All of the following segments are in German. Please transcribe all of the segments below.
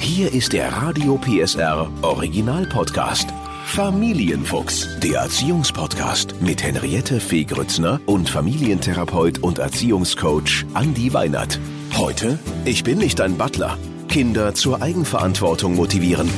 Hier ist der Radio PSR Original Podcast. Familienfuchs, der Erziehungspodcast mit Henriette Fee Grützner und Familientherapeut und Erziehungscoach Andi Weinert. Heute, ich bin nicht ein Butler. Kinder zur Eigenverantwortung motivieren.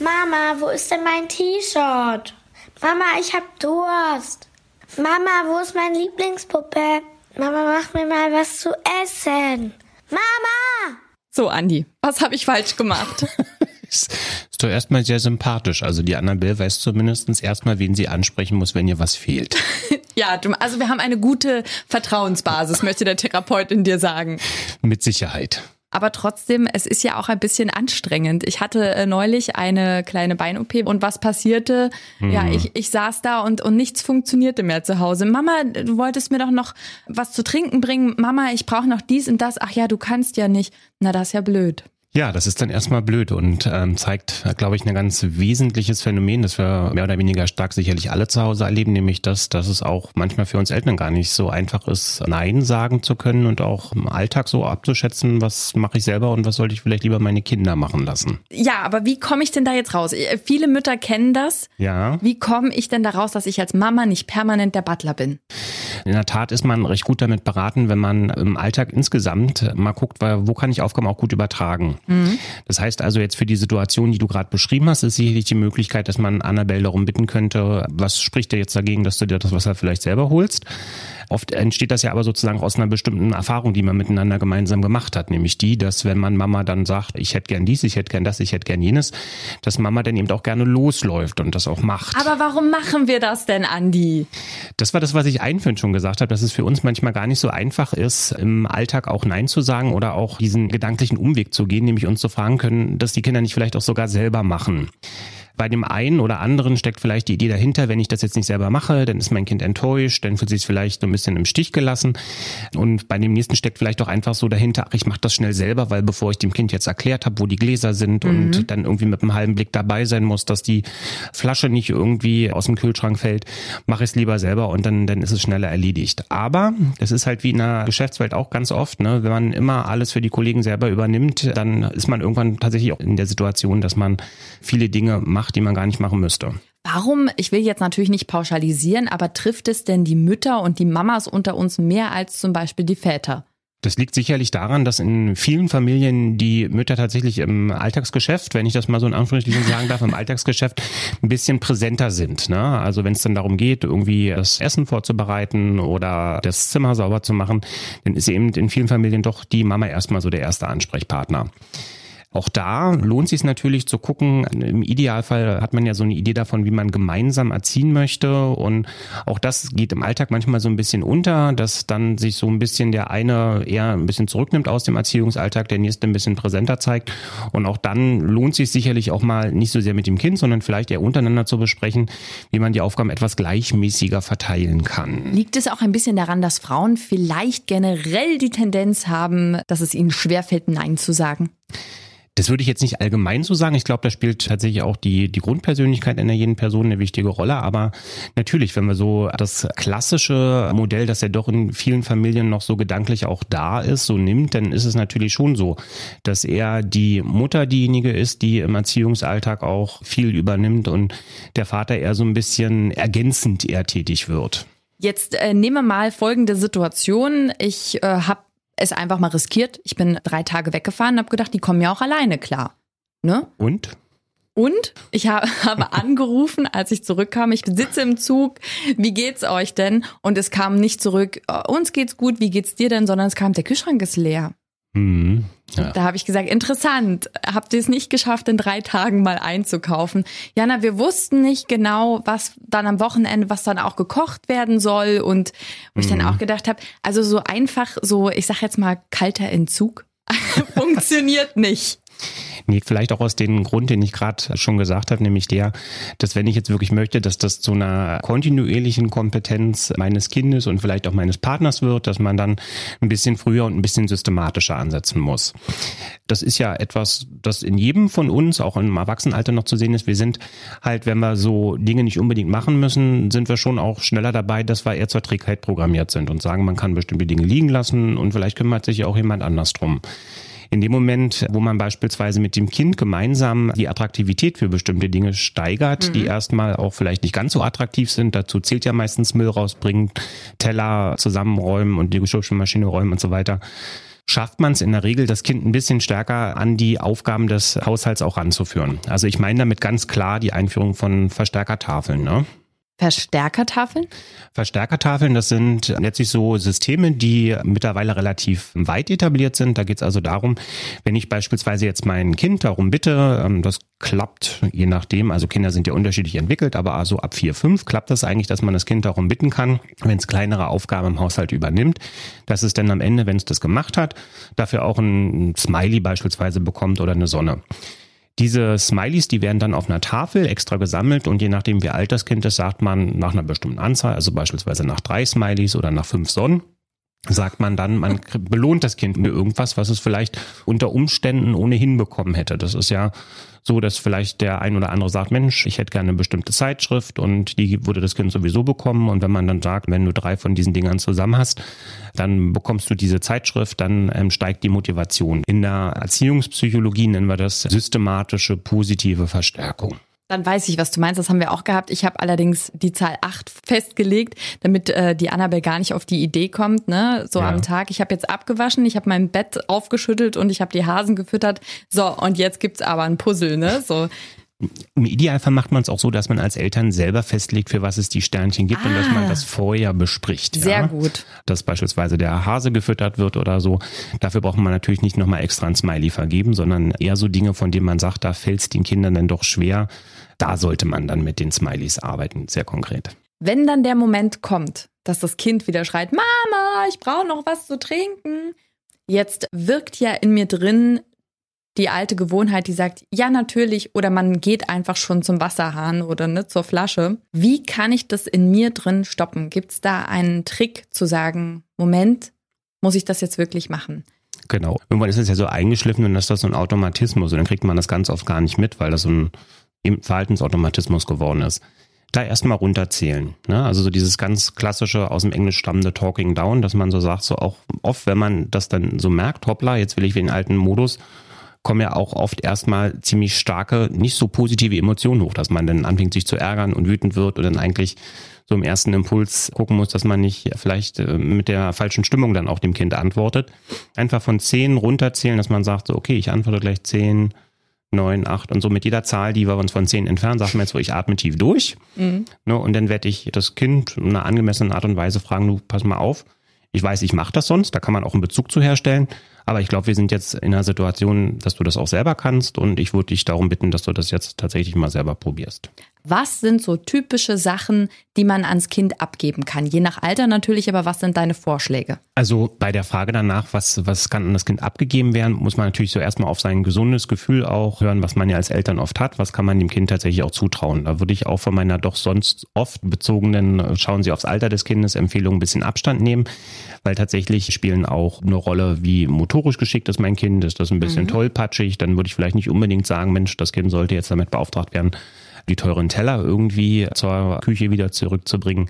Mama, wo ist denn mein T-Shirt? Mama, ich hab Durst. Mama, wo ist meine Lieblingspuppe? Mama, mach mir mal was zu essen. Mama! So, Andi, was habe ich falsch gemacht? ist doch erstmal sehr sympathisch. Also die Annabelle weiß zumindest erstmal, wen sie ansprechen muss, wenn ihr was fehlt. ja, also wir haben eine gute Vertrauensbasis, möchte der Therapeut in dir sagen. Mit Sicherheit. Aber trotzdem, es ist ja auch ein bisschen anstrengend. Ich hatte äh, neulich eine kleine Bein-OP und was passierte? Mhm. Ja, ich, ich saß da und, und nichts funktionierte mehr zu Hause. Mama, du wolltest mir doch noch was zu trinken bringen. Mama, ich brauche noch dies und das. Ach ja, du kannst ja nicht. Na, das ist ja blöd. Ja, das ist dann erstmal blöd und ähm, zeigt, glaube ich, ein ganz wesentliches Phänomen, das wir mehr oder weniger stark sicherlich alle zu Hause erleben, nämlich das, dass es auch manchmal für uns Eltern gar nicht so einfach ist, Nein sagen zu können und auch im Alltag so abzuschätzen, was mache ich selber und was sollte ich vielleicht lieber meine Kinder machen lassen. Ja, aber wie komme ich denn da jetzt raus? Äh, viele Mütter kennen das. Ja. Wie komme ich denn da raus, dass ich als Mama nicht permanent der Butler bin? In der Tat ist man recht gut damit beraten, wenn man im Alltag insgesamt mal guckt, wo kann ich Aufgaben auch gut übertragen. Mhm. Das heißt also jetzt für die Situation, die du gerade beschrieben hast, ist sicherlich die Möglichkeit, dass man Annabelle darum bitten könnte, was spricht dir jetzt dagegen, dass du dir das Wasser vielleicht selber holst? Oft entsteht das ja aber sozusagen aus einer bestimmten Erfahrung, die man miteinander gemeinsam gemacht hat, nämlich die, dass wenn man Mama dann sagt, ich hätte gern dies, ich hätte gern das, ich hätte gern jenes, dass Mama dann eben auch gerne losläuft und das auch macht. Aber warum machen wir das denn, Andi? Das war das, was ich einführend schon gesagt habe, dass es für uns manchmal gar nicht so einfach ist, im Alltag auch Nein zu sagen oder auch diesen gedanklichen Umweg zu gehen, nämlich uns zu fragen können, dass die Kinder nicht vielleicht auch sogar selber machen. Bei dem einen oder anderen steckt vielleicht die Idee dahinter, wenn ich das jetzt nicht selber mache, dann ist mein Kind enttäuscht, dann fühlt sich vielleicht so ein bisschen im Stich gelassen. Und bei dem nächsten steckt vielleicht auch einfach so dahinter, ach, ich mache das schnell selber, weil bevor ich dem Kind jetzt erklärt habe, wo die Gläser sind mhm. und dann irgendwie mit einem halben Blick dabei sein muss, dass die Flasche nicht irgendwie aus dem Kühlschrank fällt, mache ich es lieber selber und dann, dann ist es schneller erledigt. Aber das ist halt wie in der Geschäftswelt auch ganz oft, ne? wenn man immer alles für die Kollegen selber übernimmt, dann ist man irgendwann tatsächlich auch in der Situation, dass man viele Dinge macht, macht, die man gar nicht machen müsste. Warum, ich will jetzt natürlich nicht pauschalisieren, aber trifft es denn die Mütter und die Mamas unter uns mehr als zum Beispiel die Väter? Das liegt sicherlich daran, dass in vielen Familien die Mütter tatsächlich im Alltagsgeschäft, wenn ich das mal so in Anführungsstrichen sagen darf, im Alltagsgeschäft ein bisschen präsenter sind. Ne? Also wenn es dann darum geht, irgendwie das Essen vorzubereiten oder das Zimmer sauber zu machen, dann ist eben in vielen Familien doch die Mama erstmal so der erste Ansprechpartner. Auch da lohnt sich natürlich zu gucken. Im Idealfall hat man ja so eine Idee davon, wie man gemeinsam erziehen möchte. Und auch das geht im Alltag manchmal so ein bisschen unter, dass dann sich so ein bisschen der eine eher ein bisschen zurücknimmt aus dem Erziehungsalltag, der nächste ein bisschen präsenter zeigt. Und auch dann lohnt sich sicherlich auch mal nicht so sehr mit dem Kind, sondern vielleicht eher untereinander zu besprechen, wie man die Aufgaben etwas gleichmäßiger verteilen kann. Liegt es auch ein bisschen daran, dass Frauen vielleicht generell die Tendenz haben, dass es ihnen schwerfällt, Nein zu sagen? Das würde ich jetzt nicht allgemein so sagen. Ich glaube, da spielt tatsächlich auch die, die Grundpersönlichkeit einer jeden Person eine wichtige Rolle. Aber natürlich, wenn wir so das klassische Modell, das ja doch in vielen Familien noch so gedanklich auch da ist, so nimmt, dann ist es natürlich schon so, dass eher die Mutter diejenige ist, die im Erziehungsalltag auch viel übernimmt und der Vater eher so ein bisschen ergänzend eher tätig wird. Jetzt äh, nehmen wir mal folgende Situation. Ich äh, habe es einfach mal riskiert. Ich bin drei Tage weggefahren und habe gedacht, die kommen ja auch alleine klar. Ne? Und? Und ich habe angerufen, als ich zurückkam. Ich sitze im Zug. Wie geht's euch denn? Und es kam nicht zurück. Oh, uns geht's gut. Wie geht's dir denn? Sondern es kam, der Kühlschrank ist leer. Mhm. Ja. Da habe ich gesagt, interessant, habt ihr es nicht geschafft, in drei Tagen mal einzukaufen? Jana, wir wussten nicht genau, was dann am Wochenende, was dann auch gekocht werden soll. Und wo mhm. ich dann mhm. auch gedacht habe, also so einfach, so, ich sag jetzt mal, kalter Entzug funktioniert nicht. Nee, vielleicht auch aus dem Grund, den ich gerade schon gesagt habe, nämlich der, dass wenn ich jetzt wirklich möchte, dass das zu einer kontinuierlichen Kompetenz meines Kindes und vielleicht auch meines Partners wird, dass man dann ein bisschen früher und ein bisschen systematischer ansetzen muss. Das ist ja etwas, das in jedem von uns, auch im Erwachsenenalter noch zu sehen ist. Wir sind halt, wenn wir so Dinge nicht unbedingt machen müssen, sind wir schon auch schneller dabei, dass wir eher zur Trägheit programmiert sind und sagen, man kann bestimmte Dinge liegen lassen und vielleicht kümmert sich ja auch jemand anders drum. In dem Moment, wo man beispielsweise mit dem Kind gemeinsam die Attraktivität für bestimmte Dinge steigert, mhm. die erstmal auch vielleicht nicht ganz so attraktiv sind, dazu zählt ja meistens Müll rausbringen, Teller zusammenräumen und die Geschirrspülmaschine räumen und so weiter, schafft man es in der Regel, das Kind ein bisschen stärker an die Aufgaben des Haushalts auch ranzuführen. Also ich meine damit ganz klar die Einführung von Verstärkertafeln. Ne? Verstärkertafeln? Verstärkertafeln, das sind letztlich so Systeme, die mittlerweile relativ weit etabliert sind. Da geht es also darum, wenn ich beispielsweise jetzt mein Kind darum bitte, ähm, das klappt je nachdem, also Kinder sind ja unterschiedlich entwickelt, aber also ab vier, fünf klappt das eigentlich, dass man das Kind darum bitten kann, wenn es kleinere Aufgaben im Haushalt übernimmt, dass es dann am Ende, wenn es das gemacht hat, dafür auch ein Smiley beispielsweise bekommt oder eine Sonne. Diese Smileys, die werden dann auf einer Tafel extra gesammelt und je nachdem, wie alt das Kind ist, sagt man nach einer bestimmten Anzahl, also beispielsweise nach drei Smileys oder nach fünf Sonnen, sagt man dann, man belohnt das Kind mit irgendwas, was es vielleicht unter Umständen ohnehin bekommen hätte. Das ist ja so, dass vielleicht der ein oder andere sagt, Mensch, ich hätte gerne eine bestimmte Zeitschrift und die würde das Kind sowieso bekommen. Und wenn man dann sagt, wenn du drei von diesen Dingern zusammen hast, dann bekommst du diese Zeitschrift, dann ähm, steigt die Motivation. In der Erziehungspsychologie nennen wir das systematische positive Verstärkung. Dann weiß ich, was du meinst. Das haben wir auch gehabt. Ich habe allerdings die Zahl acht festgelegt, damit äh, die Annabelle gar nicht auf die Idee kommt, ne? So ja. am Tag. Ich habe jetzt abgewaschen, ich habe mein Bett aufgeschüttelt und ich habe die Hasen gefüttert. So, und jetzt gibt's aber ein Puzzle, ne? So. Im Idealfall macht man es auch so, dass man als Eltern selber festlegt, für was es die Sternchen gibt ah, und dass man ah. das vorher bespricht. Sehr ja? gut. Dass beispielsweise der Hase gefüttert wird oder so. Dafür braucht man natürlich nicht nochmal extra ein Smiley vergeben, sondern eher so Dinge, von denen man sagt, da fällt es den Kindern dann doch schwer. Da sollte man dann mit den Smileys arbeiten, sehr konkret. Wenn dann der Moment kommt, dass das Kind wieder schreit, Mama, ich brauche noch was zu trinken. Jetzt wirkt ja in mir drin die alte Gewohnheit, die sagt, ja, natürlich, oder man geht einfach schon zum Wasserhahn oder ne, zur Flasche. Wie kann ich das in mir drin stoppen? Gibt es da einen Trick zu sagen, Moment, muss ich das jetzt wirklich machen? Genau. Irgendwann ist es ja so eingeschliffen und ist das so ein Automatismus und dann kriegt man das ganz oft gar nicht mit, weil das so ein Verhaltensautomatismus geworden ist. Da erstmal runterzählen. Ne? Also so dieses ganz klassische aus dem Englisch stammende Talking Down, dass man so sagt, so auch oft, wenn man das dann so merkt, hoppla, jetzt will ich wie den alten Modus, kommen ja auch oft erstmal ziemlich starke, nicht so positive Emotionen hoch, dass man dann anfängt sich zu ärgern und wütend wird und dann eigentlich so im ersten Impuls gucken muss, dass man nicht vielleicht äh, mit der falschen Stimmung dann auch dem Kind antwortet. Einfach von zehn runterzählen, dass man sagt, so, okay, ich antworte gleich zehn, neun, acht und so mit jeder Zahl, die wir uns von zehn entfernen, sagen wir jetzt so, ich atme tief durch. Mhm. Ne, und dann werde ich das Kind in einer angemessenen Art und Weise fragen, du pass mal auf, ich weiß, ich mache das sonst, da kann man auch einen Bezug zu herstellen. Aber ich glaube, wir sind jetzt in einer Situation, dass du das auch selber kannst und ich würde dich darum bitten, dass du das jetzt tatsächlich mal selber probierst. Was sind so typische Sachen, die man ans Kind abgeben kann? Je nach Alter natürlich, aber was sind deine Vorschläge? Also bei der Frage danach, was, was kann an das Kind abgegeben werden, muss man natürlich so erstmal auf sein gesundes Gefühl auch hören, was man ja als Eltern oft hat. Was kann man dem Kind tatsächlich auch zutrauen? Da würde ich auch von meiner doch sonst oft bezogenen, schauen Sie aufs Alter des Kindes, Empfehlung ein bisschen Abstand nehmen, weil tatsächlich spielen auch eine Rolle, wie motorisch geschickt ist mein Kind, ist das ein bisschen mhm. tollpatschig, dann würde ich vielleicht nicht unbedingt sagen, Mensch, das Kind sollte jetzt damit beauftragt werden, die teuren Teller irgendwie zur Küche wieder zurückzubringen.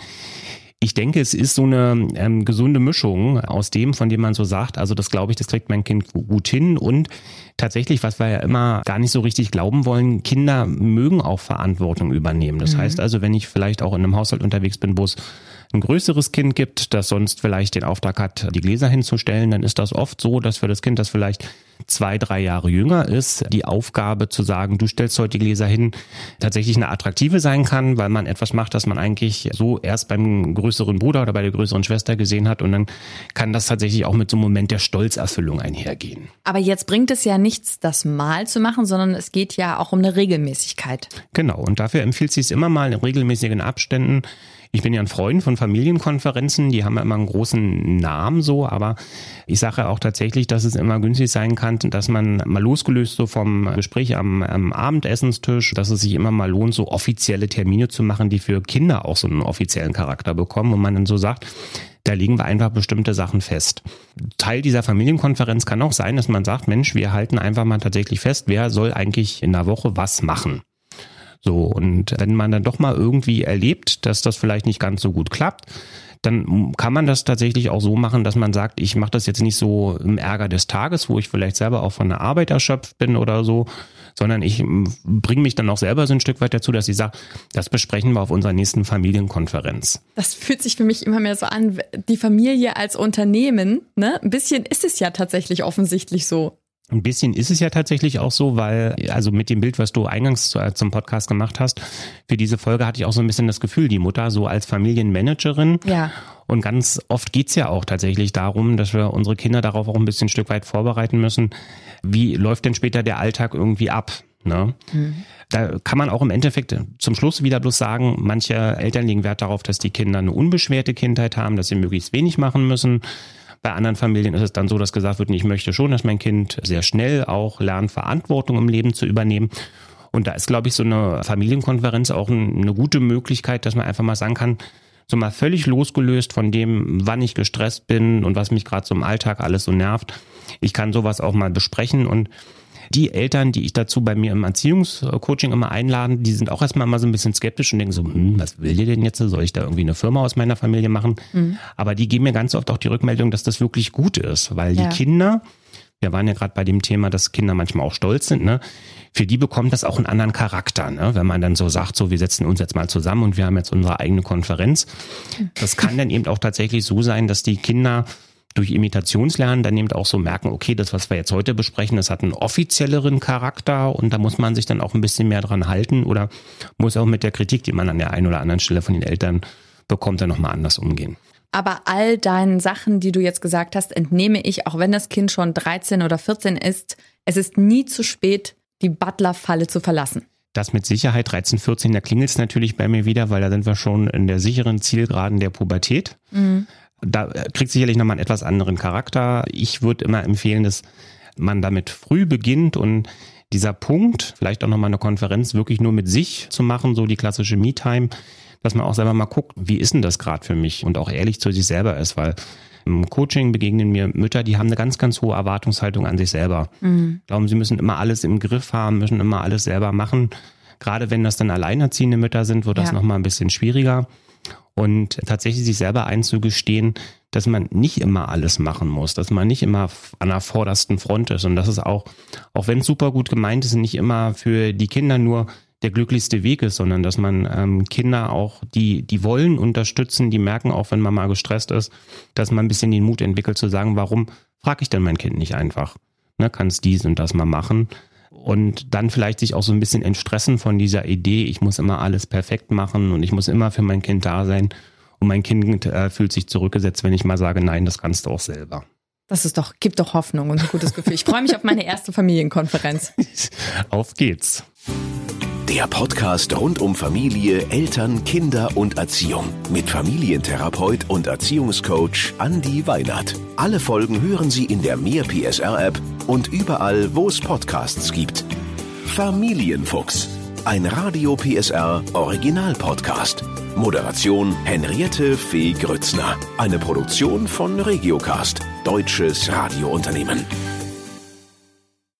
Ich denke, es ist so eine ähm, gesunde Mischung aus dem, von dem man so sagt, also das glaube ich, das kriegt mein Kind gut hin und tatsächlich, was wir ja immer gar nicht so richtig glauben wollen, Kinder mögen auch Verantwortung übernehmen. Das mhm. heißt also, wenn ich vielleicht auch in einem Haushalt unterwegs bin, wo es ein größeres Kind gibt, das sonst vielleicht den Auftrag hat, die Gläser hinzustellen, dann ist das oft so, dass für das Kind, das vielleicht zwei, drei Jahre jünger ist, die Aufgabe zu sagen, du stellst heute die Gläser hin, tatsächlich eine attraktive sein kann, weil man etwas macht, das man eigentlich so erst beim größeren Bruder oder bei der größeren Schwester gesehen hat und dann kann das tatsächlich auch mit so einem Moment der Stolzerfüllung einhergehen. Aber jetzt bringt es ja nichts, das mal zu machen, sondern es geht ja auch um eine Regelmäßigkeit. Genau, und dafür empfiehlt sich es immer mal in regelmäßigen Abständen ich bin ja ein Freund von Familienkonferenzen, die haben ja immer einen großen Namen so, aber ich sage auch tatsächlich, dass es immer günstig sein kann, dass man mal losgelöst so vom Gespräch am, am Abendessenstisch, dass es sich immer mal lohnt, so offizielle Termine zu machen, die für Kinder auch so einen offiziellen Charakter bekommen und man dann so sagt, da legen wir einfach bestimmte Sachen fest. Teil dieser Familienkonferenz kann auch sein, dass man sagt, Mensch, wir halten einfach mal tatsächlich fest, wer soll eigentlich in der Woche was machen. So, und wenn man dann doch mal irgendwie erlebt, dass das vielleicht nicht ganz so gut klappt, dann kann man das tatsächlich auch so machen, dass man sagt, ich mache das jetzt nicht so im Ärger des Tages, wo ich vielleicht selber auch von der Arbeit erschöpft bin oder so, sondern ich bringe mich dann auch selber so ein Stück weit dazu, dass ich sage, das besprechen wir auf unserer nächsten Familienkonferenz. Das fühlt sich für mich immer mehr so an, die Familie als Unternehmen, ne? Ein bisschen ist es ja tatsächlich offensichtlich so. Ein bisschen ist es ja tatsächlich auch so, weil, also mit dem Bild, was du eingangs äh, zum Podcast gemacht hast, für diese Folge hatte ich auch so ein bisschen das Gefühl, die Mutter so als Familienmanagerin. Ja. Und ganz oft geht's ja auch tatsächlich darum, dass wir unsere Kinder darauf auch ein bisschen ein Stück weit vorbereiten müssen. Wie läuft denn später der Alltag irgendwie ab? Ne? Mhm. Da kann man auch im Endeffekt zum Schluss wieder bloß sagen, manche Eltern legen Wert darauf, dass die Kinder eine unbeschwerte Kindheit haben, dass sie möglichst wenig machen müssen bei anderen Familien ist es dann so, dass gesagt wird, ich möchte schon, dass mein Kind sehr schnell auch lernt, Verantwortung im Leben zu übernehmen. Und da ist, glaube ich, so eine Familienkonferenz auch eine gute Möglichkeit, dass man einfach mal sagen kann, so mal völlig losgelöst von dem, wann ich gestresst bin und was mich gerade so im Alltag alles so nervt. Ich kann sowas auch mal besprechen und die Eltern, die ich dazu bei mir im Erziehungscoaching immer einladen, die sind auch erstmal immer so ein bisschen skeptisch und denken so, hm, was will ihr denn jetzt? Soll ich da irgendwie eine Firma aus meiner Familie machen? Mhm. Aber die geben mir ganz oft auch die Rückmeldung, dass das wirklich gut ist, weil ja. die Kinder, wir waren ja gerade bei dem Thema, dass Kinder manchmal auch stolz sind, ne? Für die bekommt das auch einen anderen Charakter, ne? Wenn man dann so sagt, so wir setzen uns jetzt mal zusammen und wir haben jetzt unsere eigene Konferenz. Das kann dann eben auch tatsächlich so sein, dass die Kinder durch Imitationslernen dann eben auch so merken, okay, das, was wir jetzt heute besprechen, das hat einen offizielleren Charakter und da muss man sich dann auch ein bisschen mehr dran halten oder muss auch mit der Kritik, die man an der einen oder anderen Stelle von den Eltern bekommt, dann nochmal anders umgehen. Aber all deinen Sachen, die du jetzt gesagt hast, entnehme ich, auch wenn das Kind schon 13 oder 14 ist, es ist nie zu spät, die Butler-Falle zu verlassen. Das mit Sicherheit 13, 14, da klingelt es natürlich bei mir wieder, weil da sind wir schon in der sicheren Zielgeraden der Pubertät. Mhm. Da kriegt sicherlich nochmal einen etwas anderen Charakter. Ich würde immer empfehlen, dass man damit früh beginnt und dieser Punkt, vielleicht auch nochmal eine Konferenz wirklich nur mit sich zu machen, so die klassische Me-Time, dass man auch selber mal guckt, wie ist denn das gerade für mich und auch ehrlich zu sich selber ist, weil im Coaching begegnen mir Mütter, die haben eine ganz, ganz hohe Erwartungshaltung an sich selber. Mhm. Glauben, sie müssen immer alles im Griff haben, müssen immer alles selber machen. Gerade wenn das dann alleinerziehende Mütter sind, wird das ja. nochmal ein bisschen schwieriger und tatsächlich sich selber einzugestehen, dass man nicht immer alles machen muss, dass man nicht immer an der vordersten Front ist und dass es auch, auch wenn es super gut gemeint ist, nicht immer für die Kinder nur der glücklichste Weg ist, sondern dass man ähm, Kinder auch, die, die wollen unterstützen, die merken auch, wenn man mal gestresst ist, dass man ein bisschen den Mut entwickelt zu sagen, warum frage ich denn mein Kind nicht einfach? Ne, kann es dies und das mal machen? Und dann vielleicht sich auch so ein bisschen entstressen von dieser Idee, ich muss immer alles perfekt machen und ich muss immer für mein Kind da sein. Und mein Kind äh, fühlt sich zurückgesetzt, wenn ich mal sage, nein, das kannst du auch selber. Das ist doch, gibt doch Hoffnung und ein gutes Gefühl. Ich freue mich auf meine erste Familienkonferenz. auf geht's. Der Podcast rund um Familie, Eltern, Kinder und Erziehung mit Familientherapeut und Erziehungscoach Andi Weinert. Alle Folgen hören Sie in der Mehr PSR App und überall, wo es Podcasts gibt. Familienfuchs, ein Radio PSR Original Podcast. Moderation Henriette Fee Grützner. Eine Produktion von Regiocast, deutsches Radiounternehmen.